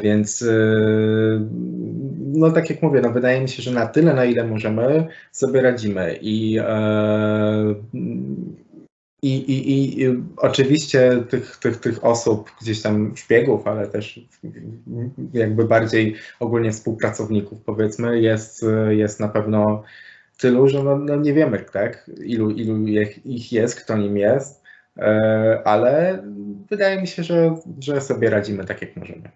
Więc no tak jak mówię, no wydaje mi się, że na tyle, na ile możemy, sobie radzimy. I i, i, I oczywiście tych, tych, tych osób, gdzieś tam szpiegów, ale też jakby bardziej ogólnie współpracowników, powiedzmy, jest, jest na pewno tylu, że no, no nie wiemy, tak, ilu, ilu ich jest, kto nim jest, e, ale wydaje mi się, że, że sobie radzimy tak, jak możemy.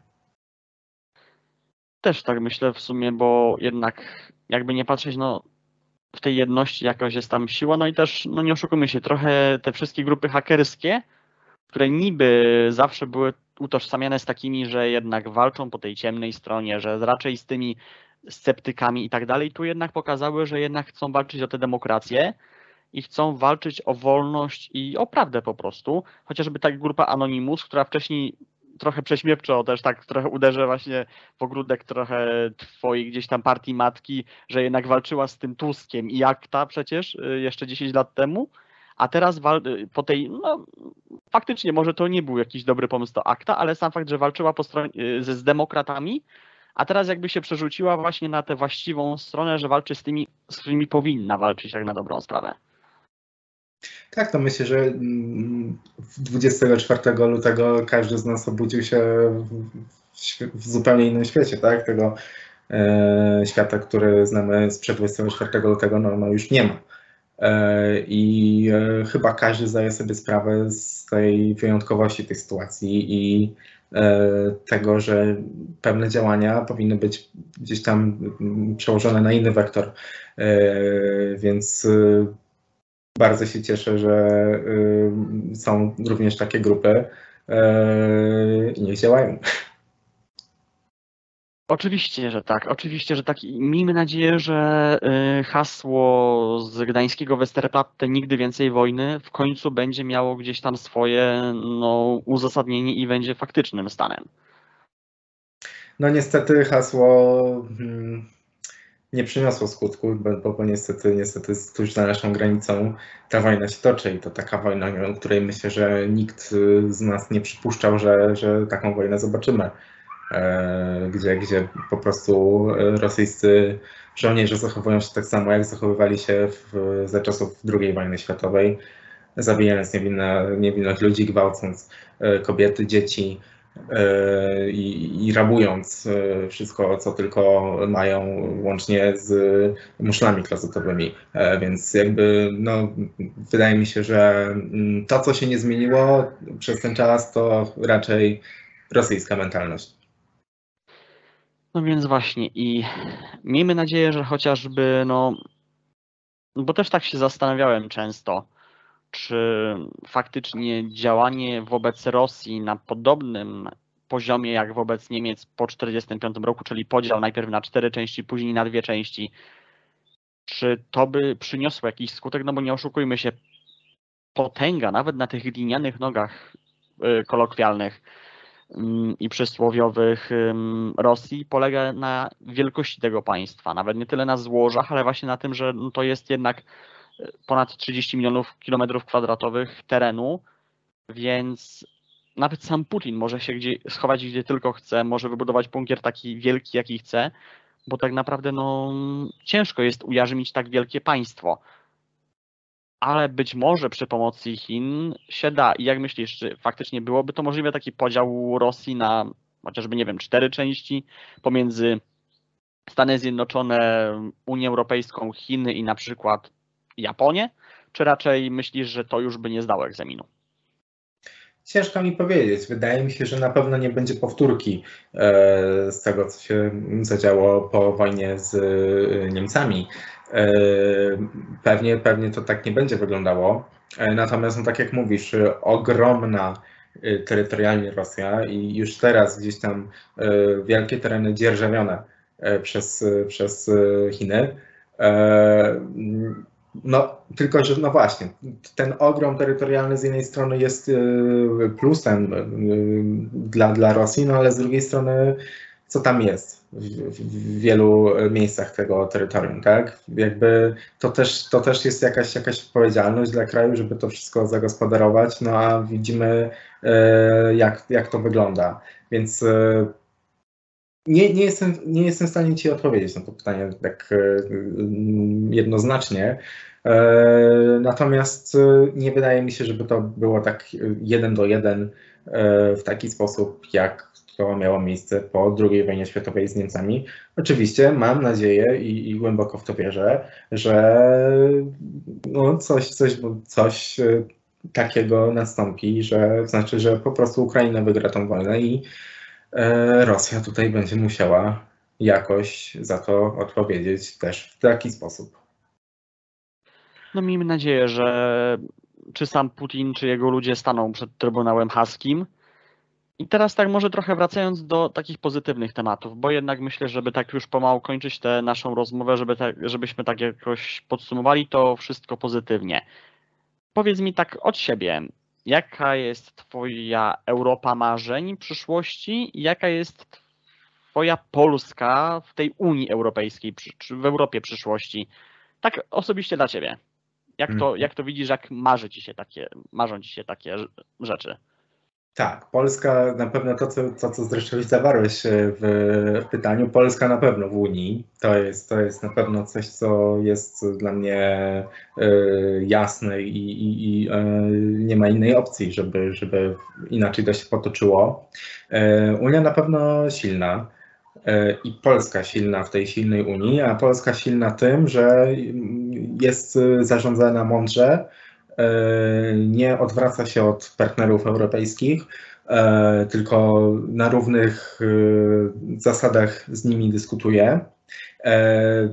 Też tak myślę w sumie, bo jednak jakby nie patrzeć, no w tej jedności jakaś jest tam siła, no i też, no nie oszukujmy się, trochę te wszystkie grupy hakerskie, które niby zawsze były utożsamiane z takimi, że jednak walczą po tej ciemnej stronie, że raczej z tymi sceptykami i tak dalej, tu jednak pokazały, że jednak chcą walczyć o tę demokrację i chcą walczyć o wolność i o prawdę po prostu. Chociażby ta grupa Anonymous, która wcześniej trochę prześmiewczo też tak trochę uderzę właśnie w ogródek trochę twojej gdzieś tam partii matki, że jednak walczyła z tym Tuskiem i Akta przecież y, jeszcze 10 lat temu, a teraz y, po tej, no faktycznie może to nie był jakiś dobry pomysł to Akta, ale sam fakt, że walczyła po stronie, y, z, z demokratami, a teraz jakby się przerzuciła właśnie na tę właściwą stronę, że walczy z tymi, z którymi powinna walczyć tak na dobrą sprawę. Tak, to myślę, że 24 mm, lutego każdy z nas obudził się w, zupełnie innym świecie, tak? Tego e, świata, który znamy sprzed 24 lutego, no, no już nie ma. E, I e, chyba każdy zdaje sobie sprawę z tej wyjątkowości tej sytuacji i e, tego, że pewne działania powinny być gdzieś tam mm, przełożone na inny wektor. E, więc bardzo się cieszę, że y, są również takie grupy y, i niech działają. Oczywiście, że tak. Oczywiście, że tak. I miejmy nadzieję, że y, hasło z gdańskiego Westerplatte nigdy więcej wojny w końcu będzie miało gdzieś tam swoje no, uzasadnienie i będzie faktycznym stanem. No niestety hasło hmm, nie przyniosło skutku, bo, bo niestety, niestety tuż za naszą granicą ta wojna się toczy i to taka wojna, o której myślę, że nikt z nas nie przypuszczał, że, że taką wojnę zobaczymy, e, gdzie, gdzie po prostu rosyjscy żołnierze zachowują się tak samo, jak zachowywali się w, za czasów II wojny światowej, zabijając niewinne, niewinnych ludzi, gwałcąc e, kobiety, dzieci, i, i rabując e, wszystko, co tylko mają, łącznie z muszlami klozetowymi. E, więc jakby, no, wydaje mi się, że mm, to, co się nie zmieniło przez ten czas, to raczej rosyjska mentalność. No więc właśnie i miejmy nadzieję, że chociażby, no, bo też tak się zastanawiałem często, czy faktycznie działanie wobec Rosji na podobnym poziomie jak wobec Niemiec po 1945 roku, czyli podział najpierw na cztery części, później na dwie części, czy to by przyniosło jakiś skutek? No bo nie oszukujmy się, potęga nawet na tych linianych nogach y, kolokwialnych mm, i przysłowiowych Rosji polega na wielkości tego państwa. Nawet nie tyle na złożach, ale właśnie na tym, że no, to jest jednak ponad 30 milionów kilometrów kwadratowych terenu, więc nawet sam Putin może się gdzie, schować gdzie tylko chce, może wybudować bunkier taki wielki, jaki chce, bo tak naprawdę no, ciężko jest ujarzmić tak wielkie państwo. Ale być może przy pomocy Chin się da. I jak myślisz, czy faktycznie byłoby to możliwe taki podział Rosji na chociażby, nie wiem, cztery części pomiędzy Stany Zjednoczone, Unię Europejską, Chiny i na przykład Japonię, czy raczej myślisz, że to już by nie zdało egzaminu? Ciężko mi powiedzieć. Wydaje mi się, że na pewno nie będzie powtórki e, z tego, co się zadziało po wojnie z e, Niemcami. E, pewnie, pewnie to tak nie będzie wyglądało. Natomiast, no, tak jak mówisz, ogromna terytorialnie Rosja i już teraz gdzieś tam wielkie tereny dzierżawione przez, przez Chiny no, tylko że no właśnie, ten ogrom terytorialny z jednej strony jest y, plusem y, dla, dla Rosji, no ale z drugiej strony co tam jest w, w, wielu miejscach tego terytorium, tak? Jakby to też, to też jest jakaś, jakaś odpowiedzialność dla kraju, żeby to wszystko zagospodarować, no a widzimy y, jak, jak to wygląda. Więc nie, nie, jestem, nie jestem w stanie Ci odpowiedzieć na to pytanie tak e, jednoznacznie. E, natomiast e, nie wydaje mi się, żeby to było tak jeden do jeden w taki sposób, jak to miało miejsce po II wojnie światowej z Niemcami. Oczywiście mam nadzieję i, i głęboko w to wierzę, że no coś, coś, coś takiego nastąpi, że znaczy, że po prostu Ukraina wygra tą wojnę i Rosja tutaj będzie musiała jakoś za to odpowiedzieć też w taki sposób. No miejmy nadzieję, że czy sam Putin, czy jego ludzie staną przed Trybunałem Haskim. I teraz tak może trochę wracając do takich pozytywnych tematów, bo jednak myślę, żeby tak już pomału kończyć tę naszą rozmowę, żeby tak, żebyśmy tak jakoś podsumowali to wszystko pozytywnie. Powiedz mi tak od siebie, jaka jest Twoja Europa marzeń przyszłości i jaka jest Twoja Polska w tej Unii Europejskiej, w Europie przyszłości? Tak osobiście dla Ciebie. Jak to, mhm. jak to widzisz, jak marzy ci się takie, marzą Ci się takie rzeczy? Tak, Polska na pewno to, co, to, co zresztą zawarłeś e, w, w, pytaniu, Polska na pewno w Unii. To jest, to jest na pewno coś, co jest dla mnie y, jasne i, i, i y, nie ma innej opcji, żeby, żeby inaczej to się potoczyło. Y, Unia na pewno silna i Polska silna w tej silnej Unii, a Polska silna tym, że jest zarządzana mądrze, nie odwraca się od partnerów europejskich, e, tylko na równych e, zasadach z nimi dyskutuje. E,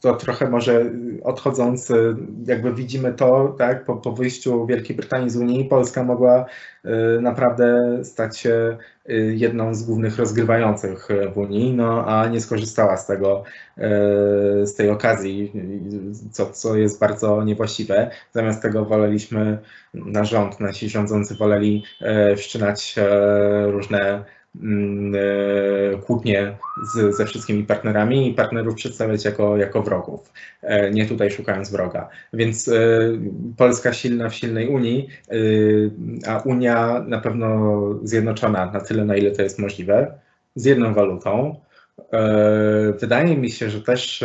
to trochę może odchodząc, jakby widzimy to, tak, po, po wyjściu Wielkiej Brytanii z Unii, Polska mogła e, naprawdę stać się e, jedną z głównych rozgrywających w Unii, no a nie skorzystała z tego, z tej okazji, co, co jest bardzo niewłaściwe. Zamiast tego woleliśmy, na rząd, nasi rządzący woleli wszczynać różne kłótnie z, ze wszystkimi partnerami i partnerów przedstawiać jako, jako wrogów, e, nie tutaj szukając wroga. Więc e, Polska silna w silnej Unii, a Unia na pewno zjednoczona na tyle, na ile to jest możliwe, z jedną walutą. Wydaje mi się, że też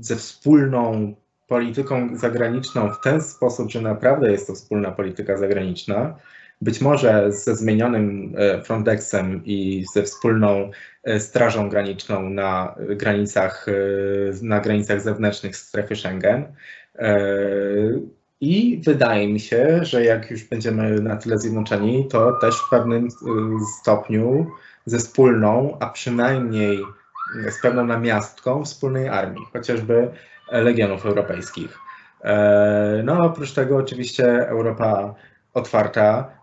ze wspólną polityką zagraniczną w ten sposób, że naprawdę jest to wspólna polityka zagraniczna, być może ze zmienionym e, Frontexem i ze wspólną e, strażą graniczną na granicach, e, na granicach zewnętrznych strefy Schengen. I wydaje mi się, że jak już będziemy na tyle zjednoczeni, to też w pewnym stopniu ze wspólną, a przynajmniej z pewną namiastką wspólnej armii, chociażby legionów europejskich. No, oprócz tego oczywiście Europa otwarta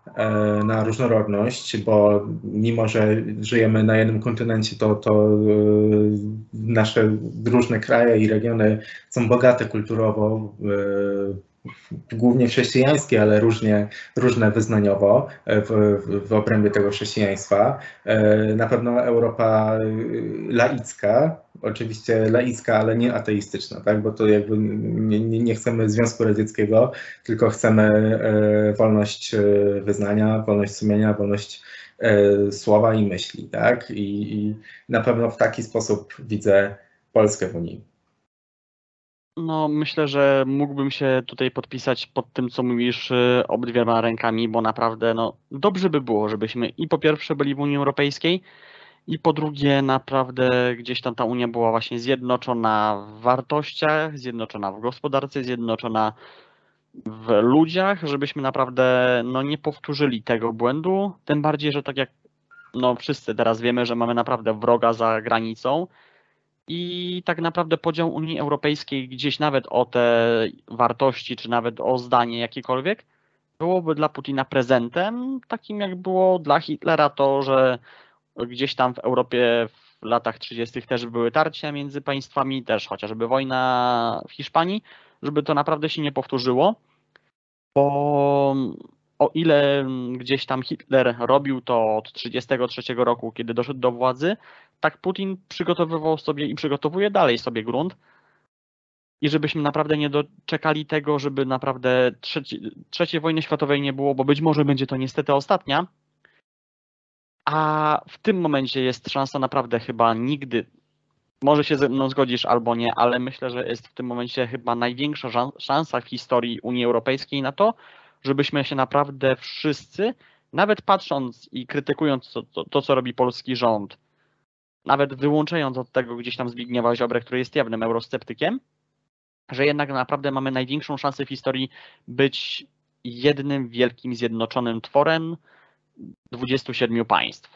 na różnorodność, bo mimo, że żyjemy na jednym kontynencie, to, to e, nasze różne kraje i regiony są bogate kulturowo, e, głównie chrześcijańskie, ale różnie, różne wyznaniowo e, w, w, obrębie tego chrześcijaństwa. E, na pewno Europa e, laicka, oczywiście laicka, ale nie ateistyczna, tak? bo to jakby nie, nie chcemy Związku Radzieckiego, tylko chcemy wolność wyznania, wolność sumienia, wolność słowa i myśli. Tak? I, I na pewno w taki sposób widzę Polskę w Unii. No, myślę, że mógłbym się tutaj podpisać pod tym, co mówisz y, obydwiema rękami, bo naprawdę no, dobrze by było, żebyśmy i po pierwsze byli w Unii Europejskiej, i po drugie naprawdę gdzieś tam ta Unia była właśnie zjednoczona w wartościach, zjednoczona w gospodarce, zjednoczona w ludziach, żebyśmy naprawdę no, nie powtórzyli tego błędu. Tym bardziej, że tak jak no, wszyscy teraz wiemy, że mamy naprawdę wroga za granicą i tak naprawdę podział Unii Europejskiej gdzieś nawet o te wartości, czy nawet o zdanie jakiekolwiek, byłoby dla Putina prezentem, takim jak było dla Hitlera to, że gdzieś tam w Europie w latach 30. też były tarcia między państwami, też chociażby wojna w Hiszpanii, żeby to naprawdę się nie powtórzyło, bo o ile gdzieś tam Hitler robił to od 1933 roku, kiedy doszedł do władzy, tak Putin przygotowywał sobie i przygotowuje dalej sobie grunt. I żebyśmy naprawdę nie doczekali tego, żeby naprawdę trzeci, trzeciej wojny światowej nie było, bo być może będzie to niestety ostatnia. A w tym momencie jest szansa naprawdę chyba nigdy, może się ze mną zgodzisz albo nie, ale myślę, że jest w tym momencie chyba największa szansa w historii Unii Europejskiej na to, żebyśmy się naprawdę wszyscy, nawet patrząc i krytykując to, to, to co robi polski rząd, nawet wyłączając od tego gdzieś tam Zbigniewa Ziobrę, który jest jawnym eurosceptykiem, że jednak naprawdę mamy największą szansę w historii być jednym wielkim zjednoczonym tworem 27 państw.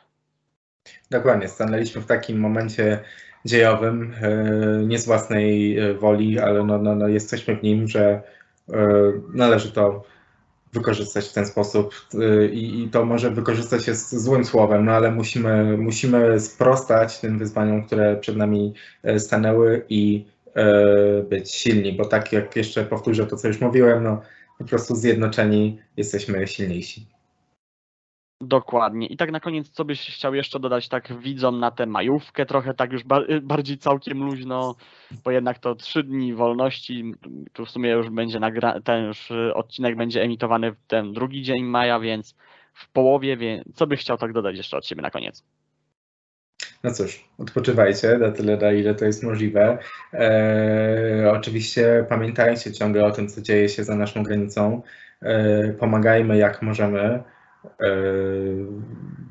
Dokładnie, stanęliśmy w takim momencie dziejowym, e, nie z własnej e, woli, ale no, no, no jesteśmy w nim, że e, należy to wykorzystać w ten sposób i, i to może wykorzystać jest złym słowem, no ale musimy, musimy sprostać tym wyzwaniom, które przed nami stanęły i być silni, bo tak jak jeszcze powtórzę to, co już mówiłem, no po prostu zjednoczeni jesteśmy silniejsi. Dokładnie. I tak na koniec, co byś chciał jeszcze dodać tak widzom na tę majówkę, trochę tak już ba bardziej całkiem luźno, bo jednak to trzy dni wolności, tu w sumie już będzie nagra ten już odcinek będzie emitowany w ten drugi dzień maja, więc w połowie, więc co byś chciał tak dodać jeszcze od siebie na koniec? No cóż, odpoczywajcie na tyle, na ile to jest możliwe. Eee, oczywiście pamiętajcie ciągle o tym, co dzieje się za naszą granicą. Eee, pomagajmy jak możemy. E,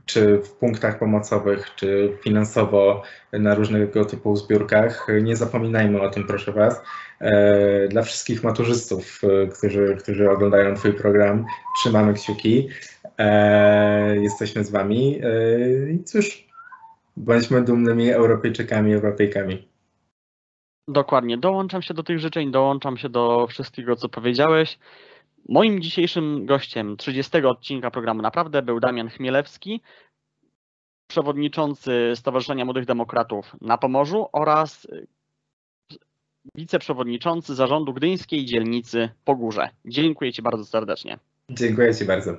czy w punktach pomocowych, czy finansowo na różnego typu zbiórkach. Nie zapominajmy o tym, proszę Was. E, dla wszystkich maturzystów, e, którzy, którzy oglądają Twój program, trzymamy kciuki. Jesteśmy z Wami. I cóż, bądźmy dumnymi Europejczykami, Europejkami. Dokładnie, dołączam się do tych życzeń, dołączam się do wszystkiego, co powiedziałeś. Moim dzisiejszym gościem 30 odcinka programu Naprawdę był Damian Chmielewski, przewodniczący Stowarzyszenia Młodych Demokratów na Pomorzu oraz wiceprzewodniczący zarządu Gdyńskiej Dzielnicy Pogórze. Dziękuję Ci bardzo serdecznie. Dziękuję Ci bardzo.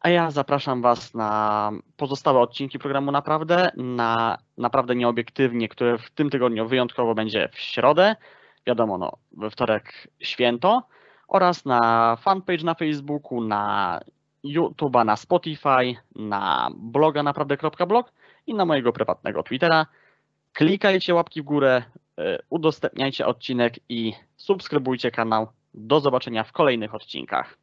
A ja zapraszam Was na pozostałe odcinki programu Naprawdę, na Naprawdę Nieobiektywnie, które w tym tygodniu wyjątkowo będzie w środę. Wiadomo, no, we wtorek święto oraz na fanpage na Facebooku, na YouTube'a, na Spotify, na bloga naprawdę.blog i na mojego prywatnego Twittera. Klikajcie łapki w górę, y, udostępniajcie odcinek i subskrybujcie kanał. Do zobaczenia w kolejnych odcinkach.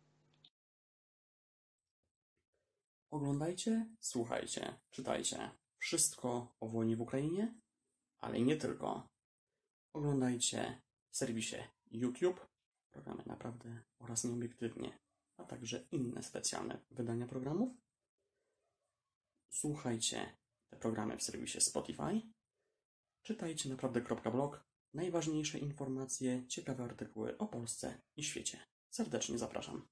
Oglądajcie, słuchajcie, czytajcie. Wszystko o wojnie w Ukrainie, ale nie tylko. Oglądajcie w serwisie YouTube programy naprawdę oraz nieobiektywnie, a także inne specjalne wydania programów. Słuchajcie te programy w serwisie Spotify. Czytajcie naprawdę.blog. Najważniejsze informacje, ciekawe artykuły o Polsce i świecie. Serdecznie zapraszam.